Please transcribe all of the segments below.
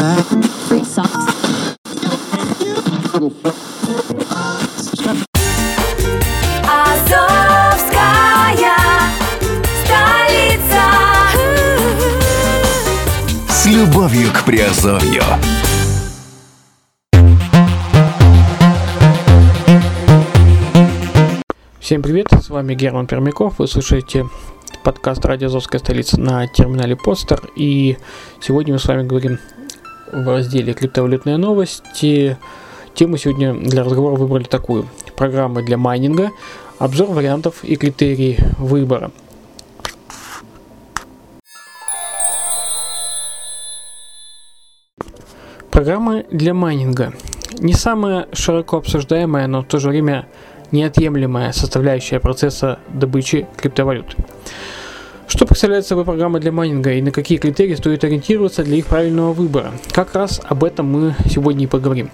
Free socks. Азовская столица. С любовью к Приазовью. Всем привет, с вами Герман Пермяков, вы слушаете подкаст «Радио Азовская столица» на терминале Постер, и сегодня мы с вами говорим в разделе «Криптовалютные новости». Тему сегодня для разговора выбрали такую. Программы для майнинга, обзор вариантов и критерий выбора. Программы для майнинга. Не самая широко обсуждаемая, но в то же время неотъемлемая составляющая процесса добычи криптовалют. Что представляет собой программа для майнинга и на какие критерии стоит ориентироваться для их правильного выбора? Как раз об этом мы сегодня и поговорим.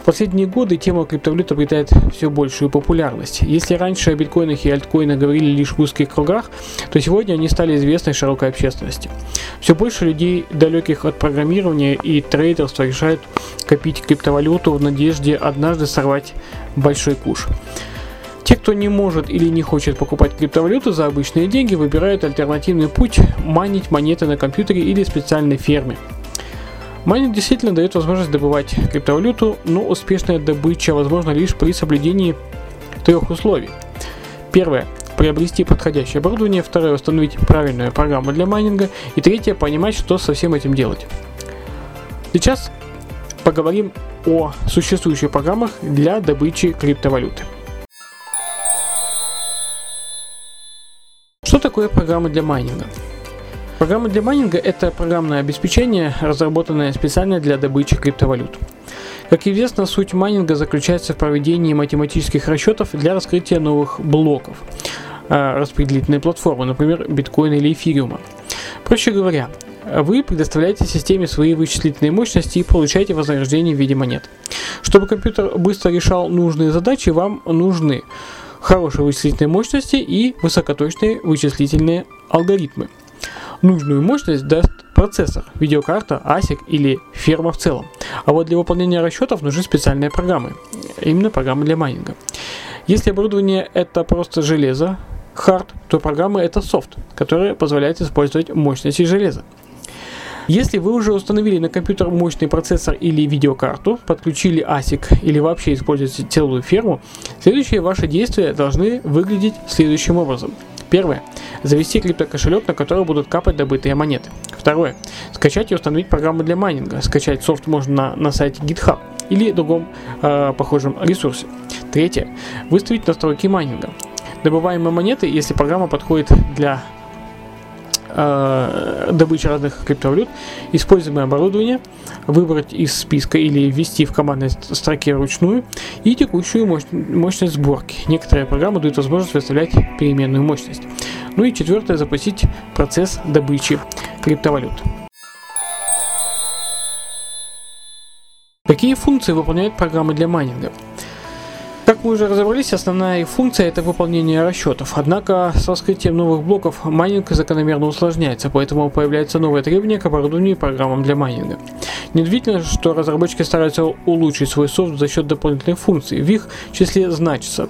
В последние годы тема криптовалют обретает все большую популярность. Если раньше о биткоинах и альткоинах говорили лишь в узких кругах, то сегодня они стали известны широкой общественности. Все больше людей, далеких от программирования и трейдерства, решают копить криптовалюту в надежде однажды сорвать большой куш. Те, кто не может или не хочет покупать криптовалюту за обычные деньги, выбирают альтернативный путь – майнить монеты на компьютере или специальной ферме. Майнинг действительно дает возможность добывать криптовалюту, но успешная добыча возможна лишь при соблюдении трех условий. Первое – приобрести подходящее оборудование. Второе – установить правильную программу для майнинга. И третье – понимать, что со всем этим делать. Сейчас поговорим о существующих программах для добычи криптовалюты. Такое программа для майнинга? Программа для майнинга – это программное обеспечение, разработанное специально для добычи криптовалют. Как известно, суть майнинга заключается в проведении математических расчетов для раскрытия новых блоков э, распределительной платформы, например, биткоина или эфириума. Проще говоря, вы предоставляете системе свои вычислительные мощности и получаете вознаграждение в виде монет. Чтобы компьютер быстро решал нужные задачи, вам нужны хорошие вычислительные мощности и высокоточные вычислительные алгоритмы. Нужную мощность даст процессор, видеокарта, ASIC или ферма в целом. А вот для выполнения расчетов нужны специальные программы, именно программы для майнинга. Если оборудование это просто железо, хард, то программа это софт, который позволяет использовать мощности железа. Если вы уже установили на компьютер мощный процессор или видеокарту, подключили ASIC или вообще используете целую ферму, следующие ваши действия должны выглядеть следующим образом. Первое. Завести криптокошелек, на который будут капать добытые монеты. Второе. Скачать и установить программу для майнинга. Скачать софт можно на, на сайте GitHub или другом э, похожем ресурсе. Третье. Выставить настройки майнинга. Добываемые монеты, если программа подходит для э, добычи разных криптовалют, используемое оборудование, выбрать из списка или ввести в командной строке вручную и текущую мощность сборки. Некоторые программы дают возможность выставлять переменную мощность. Ну и четвертое, запустить процесс добычи криптовалют. Какие функции выполняют программы для майнинга? Как мы уже разобрались, основная их функция это выполнение расчетов. Однако с раскрытием новых блоков майнинг закономерно усложняется, поэтому появляются новые требования к оборудованию и программам для майнинга. Неудивительно, что разработчики стараются улучшить свой софт за счет дополнительных функций. В их числе значится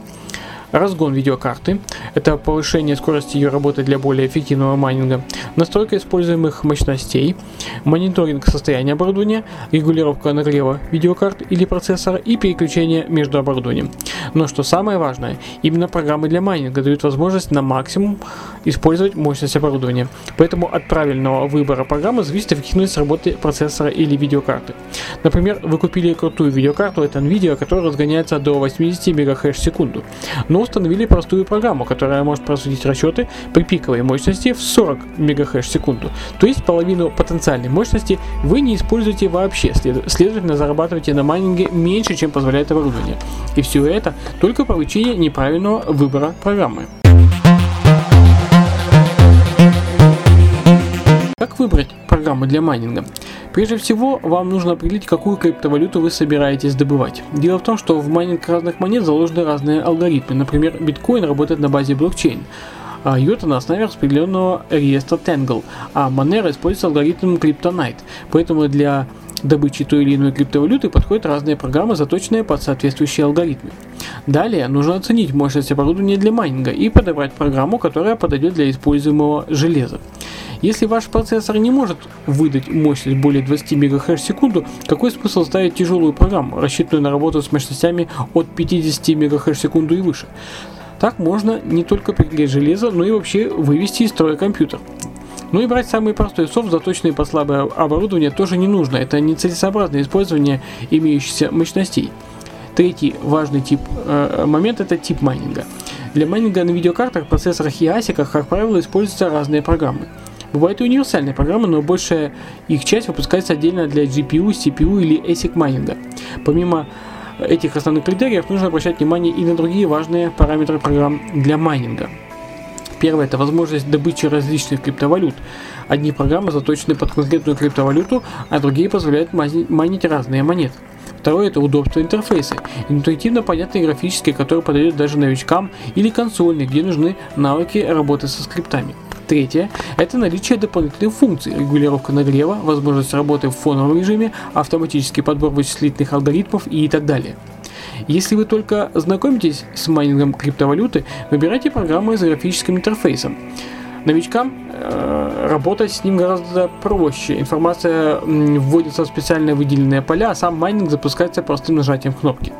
разгон видеокарты, это повышение скорости ее работы для более эффективного майнинга, настройка используемых мощностей, мониторинг состояния оборудования, регулировка нагрева видеокарт или процессора и переключение между оборудованием. Но что самое важное, именно программы для майнинга дают возможность на максимум использовать мощность оборудования. Поэтому от правильного выбора программы зависит эффективность работы процессора или видеокарты. Например, вы купили крутую видеокарту, это NVIDIA, которая разгоняется до 80 МГц в секунду. Но установили простую программу, которая может производить расчеты при пиковой мощности в 40 МГц в секунду. То есть половину потенциальной мощности вы не используете вообще, следовательно зарабатываете на майнинге меньше, чем позволяет оборудование. И все это только по причине неправильного выбора программы. Как выбрать программу для майнинга? Прежде всего, вам нужно определить, какую криптовалюту вы собираетесь добывать. Дело в том, что в майнинг разных монет заложены разные алгоритмы. Например, биткоин работает на базе блокчейн, а Йота на основе распределенного реестра Tangle, а Monero используется алгоритм Kryptonite. Поэтому для добычи той или иной криптовалюты подходят разные программы, заточенные под соответствующие алгоритмы. Далее нужно оценить мощность оборудования для майнинга и подобрать программу, которая подойдет для используемого железа. Если ваш процессор не может выдать мощность более 20 МГц в секунду, какой смысл ставить тяжелую программу, рассчитанную на работу с мощностями от 50 МГц в секунду и выше? Так можно не только пригреть железо, но и вообще вывести из строя компьютер. Ну и брать самый простой софт, заточенный под слабое оборудование, тоже не нужно. Это нецелесообразное использование имеющихся мощностей. Третий важный тип э, момент это тип майнинга. Для майнинга на видеокартах, процессорах и асиках, как правило, используются разные программы. Бывают и универсальные программы, но большая их часть выпускается отдельно для GPU, CPU или ASIC майнинга. Помимо этих основных критериев нужно обращать внимание и на другие важные параметры программ для майнинга. Первое – это возможность добычи различных криптовалют. Одни программы заточены под конкретную криптовалюту, а другие позволяют майнить разные монеты. Второе – это удобство интерфейса. Интуитивно понятный графический, который подойдет даже новичкам, или консольный, где нужны навыки работы со скриптами. Третье – это наличие дополнительных функций, регулировка нагрева, возможность работы в фоновом режиме, автоматический подбор вычислительных алгоритмов и так далее. Если вы только знакомитесь с майнингом криптовалюты, выбирайте программы с графическим интерфейсом. Новичкам э, работать с ним гораздо проще. Информация вводится в специально выделенные поля, а сам майнинг запускается простым нажатием кнопки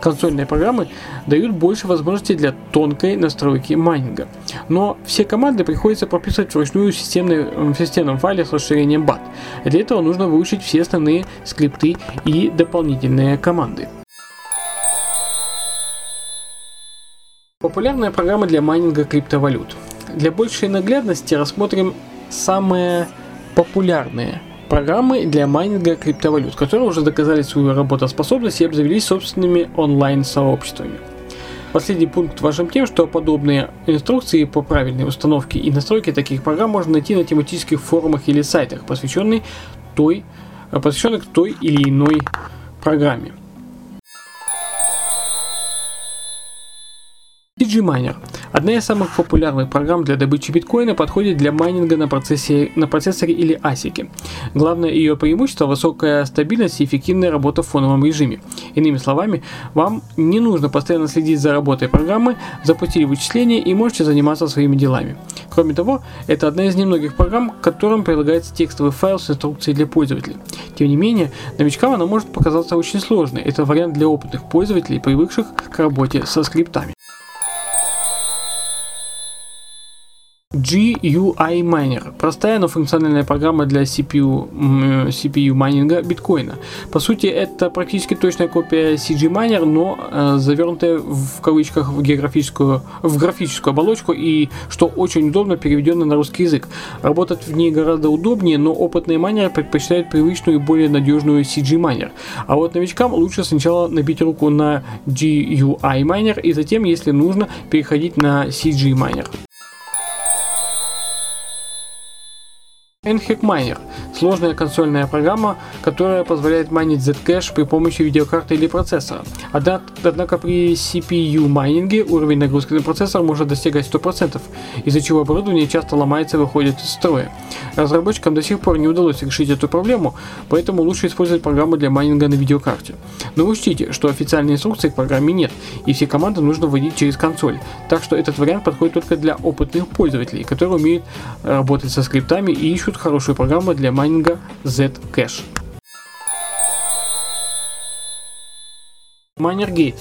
консольные программы дают больше возможностей для тонкой настройки майнинга. Но все команды приходится прописывать вручную в, системной, в системном файле с расширением BAT. Для этого нужно выучить все основные скрипты и дополнительные команды. Популярная программа для майнинга криптовалют. Для большей наглядности рассмотрим самые популярные программы для майнинга криптовалют, которые уже доказали свою работоспособность и обзавелись собственными онлайн-сообществами. Последний пункт важен тем, что подобные инструкции по правильной установке и настройке таких программ можно найти на тематических форумах или сайтах, посвященных той, посвященных той или иной программе. CG Miner Одна из самых популярных программ для добычи биткоина подходит для майнинга на, процессе, на процессоре или асике. Главное ее преимущество – высокая стабильность и эффективная работа в фоновом режиме. Иными словами, вам не нужно постоянно следить за работой программы, запустили вычисления и можете заниматься своими делами. Кроме того, это одна из немногих программ, к которым прилагается текстовый файл с инструкцией для пользователя. Тем не менее, новичкам она может показаться очень сложной. Это вариант для опытных пользователей, привыкших к работе со скриптами. GUI Miner – простая, но функциональная программа для CPU, CPU майнинга биткоина. По сути, это практически точная копия CG Miner, но э, завернутая в кавычках в географическую, в графическую оболочку и, что очень удобно, переведенная на русский язык. Работать в ней гораздо удобнее, но опытные майнеры предпочитают привычную и более надежную CG Miner. А вот новичкам лучше сначала набить руку на GUI Miner и затем, если нужно, переходить на CG Miner. NHAC Miner – сложная консольная программа, которая позволяет майнить Zcash при помощи видеокарты или процессора. Однако при CPU майнинге уровень нагрузки на процессор может достигать 100%, из-за чего оборудование часто ломается и выходит из строя. Разработчикам до сих пор не удалось решить эту проблему, поэтому лучше использовать программу для майнинга на видеокарте. Но учтите, что официальной инструкции к программе нет, и все команды нужно вводить через консоль, так что этот вариант подходит только для опытных пользователей, которые умеют работать со скриптами и ищут хорошую программу для майнинга Zcash. MinerGate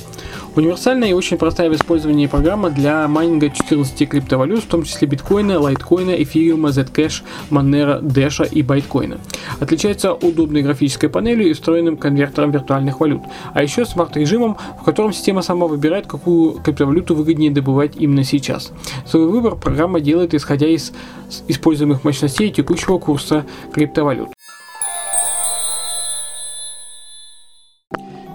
Универсальная и очень простая в использовании программа для майнинга 14 криптовалют, в том числе биткоина, лайткоина, эфириума, Zcash, Monero, Dash и байткоина. Отличается удобной графической панелью и встроенным конвертером виртуальных валют, а еще смарт-режимом, в котором система сама выбирает, какую криптовалюту выгоднее добывать именно сейчас. Свой выбор программа делает исходя из используемых мощностей текущего курса криптовалют.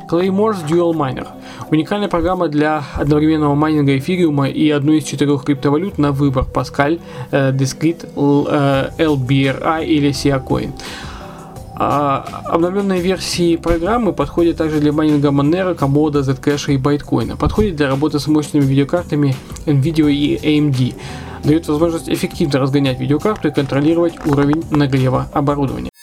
Claymore's Dual Miner – Уникальная программа для одновременного майнинга эфириума и одной из четырех криптовалют на выбор Pascal, э, Discrete, э, LBRI или Siacoin. А обновленные версии программы подходят также для майнинга Monero, Komodo, Zcash и Bytecoin. Подходит для работы с мощными видеокартами NVIDIA и AMD. Дает возможность эффективно разгонять видеокарту и контролировать уровень нагрева оборудования.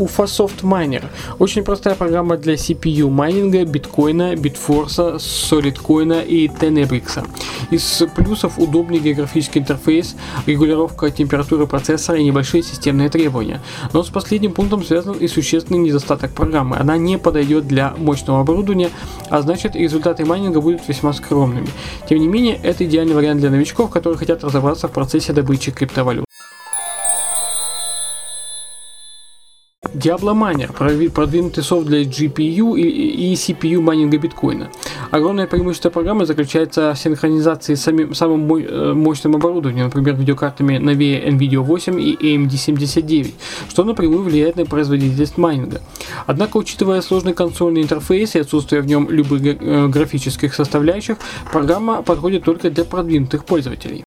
UFASoft Miner – очень простая программа для CPU майнинга, биткоина, битфорса, солидкоина и Tenebrix. Из плюсов удобный географический интерфейс, регулировка температуры процессора и небольшие системные требования. Но с последним пунктом связан и существенный недостаток программы. Она не подойдет для мощного оборудования, а значит результаты майнинга будут весьма скромными. Тем не менее, это идеальный вариант для новичков, которые хотят разобраться в процессе добычи криптовалют. Diablo Miner – продвинутый софт для GPU и, CPU майнинга биткоина. Огромное преимущество программы заключается в синхронизации с самим, самым э, мощным оборудованием, например, видеокартами новее NVIDIA 8 и AMD 79, что напрямую влияет на производительность майнинга. Однако, учитывая сложный консольный интерфейс и отсутствие в нем любых э, графических составляющих, программа подходит только для продвинутых пользователей.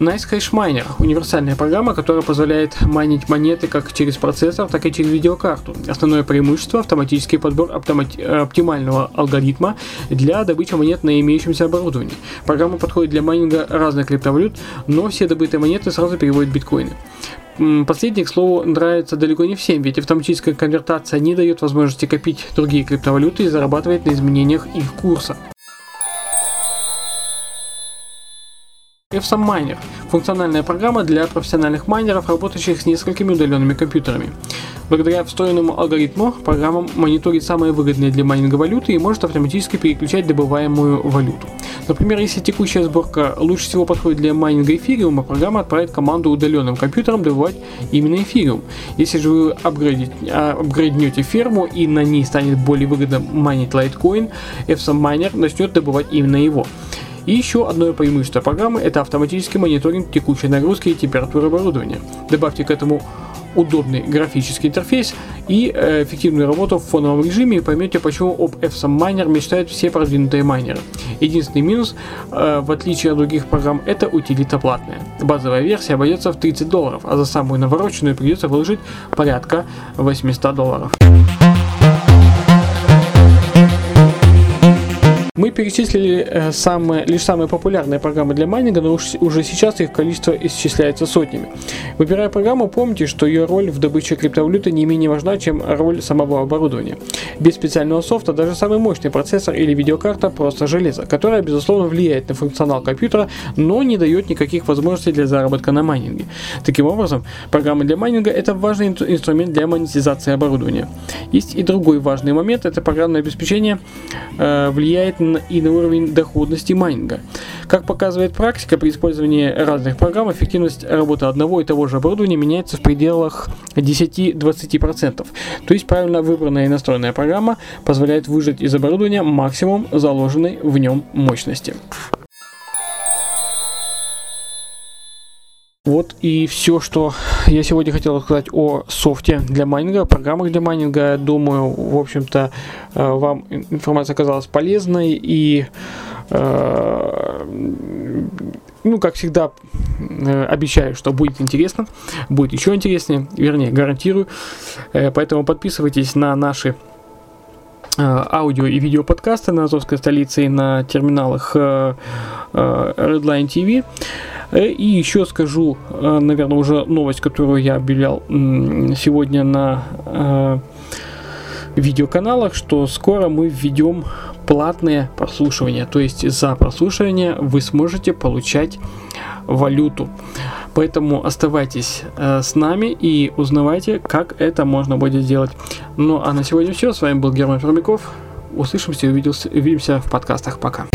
Nice Hash Miner – универсальная программа, которая позволяет майнить монеты как через процессор, так и через видеокарту. Основное преимущество – автоматический подбор оптимального алгоритма для добычи монет на имеющемся оборудовании. Программа подходит для майнинга разных криптовалют, но все добытые монеты сразу переводят в биткоины. Последний, к слову, нравится далеко не всем, ведь автоматическая конвертация не дает возможности копить другие криптовалюты и зарабатывать на изменениях их курса. EFSAM Miner – функциональная программа для профессиональных майнеров, работающих с несколькими удаленными компьютерами. Благодаря встроенному алгоритму программа мониторит самые выгодные для майнинга валюты и может автоматически переключать добываемую валюту. Например, если текущая сборка лучше всего подходит для майнинга эфириума, программа отправит команду удаленным компьютерам добывать именно эфириум. Если же вы апгрейднете ферму и на ней станет более выгодно майнить лайткоин, EFSAM Miner начнет добывать именно его. И еще одно преимущество программы – это автоматический мониторинг текущей нагрузки и температуры оборудования. Добавьте к этому удобный графический интерфейс и э, эффективную работу в фоновом режиме и поймете, почему об FSM Miner мечтают все продвинутые майнеры. Единственный минус, э, в отличие от других программ, это утилита платная. Базовая версия обойдется в 30 долларов, а за самую навороченную придется выложить порядка 800 долларов. Мы перечислили э, самые, лишь самые популярные программы для майнинга, но уж, уже сейчас их количество исчисляется сотнями. Выбирая программу, помните, что ее роль в добыче криптовалюты не менее важна, чем роль самого оборудования. Без специального софта даже самый мощный процессор или видеокарта просто железо, которое, безусловно, влияет на функционал компьютера, но не дает никаких возможностей для заработка на майнинге. Таким образом, программы для майнинга – это важный инструмент для монетизации оборудования. Есть и другой важный момент – это программное обеспечение э, влияет на и на уровень доходности майнинга. Как показывает практика, при использовании разных программ эффективность работы одного и того же оборудования меняется в пределах 10-20%. То есть правильно выбранная и настроенная программа позволяет выжать из оборудования максимум заложенной в нем мощности. Вот и все, что я сегодня хотел сказать о софте для майнинга, программах для майнинга. Думаю, в общем-то, э, вам информация оказалась полезной и э, ну, как всегда, э, обещаю, что будет интересно, будет еще интереснее, вернее, гарантирую. Поэтому подписывайтесь на наши аудио и видео подкасты на Азовской столице и на терминалах Redline TV. Э, и еще скажу, э, наверное, уже новость, которую я объявлял сегодня на э, видеоканалах, что скоро мы введем платное прослушивание. То есть за прослушивание вы сможете получать валюту. Поэтому оставайтесь э, с нами и узнавайте, как это можно будет сделать. Ну а на сегодня все. С вами был Герман Пермяков. Услышимся и увидимся в подкастах. Пока.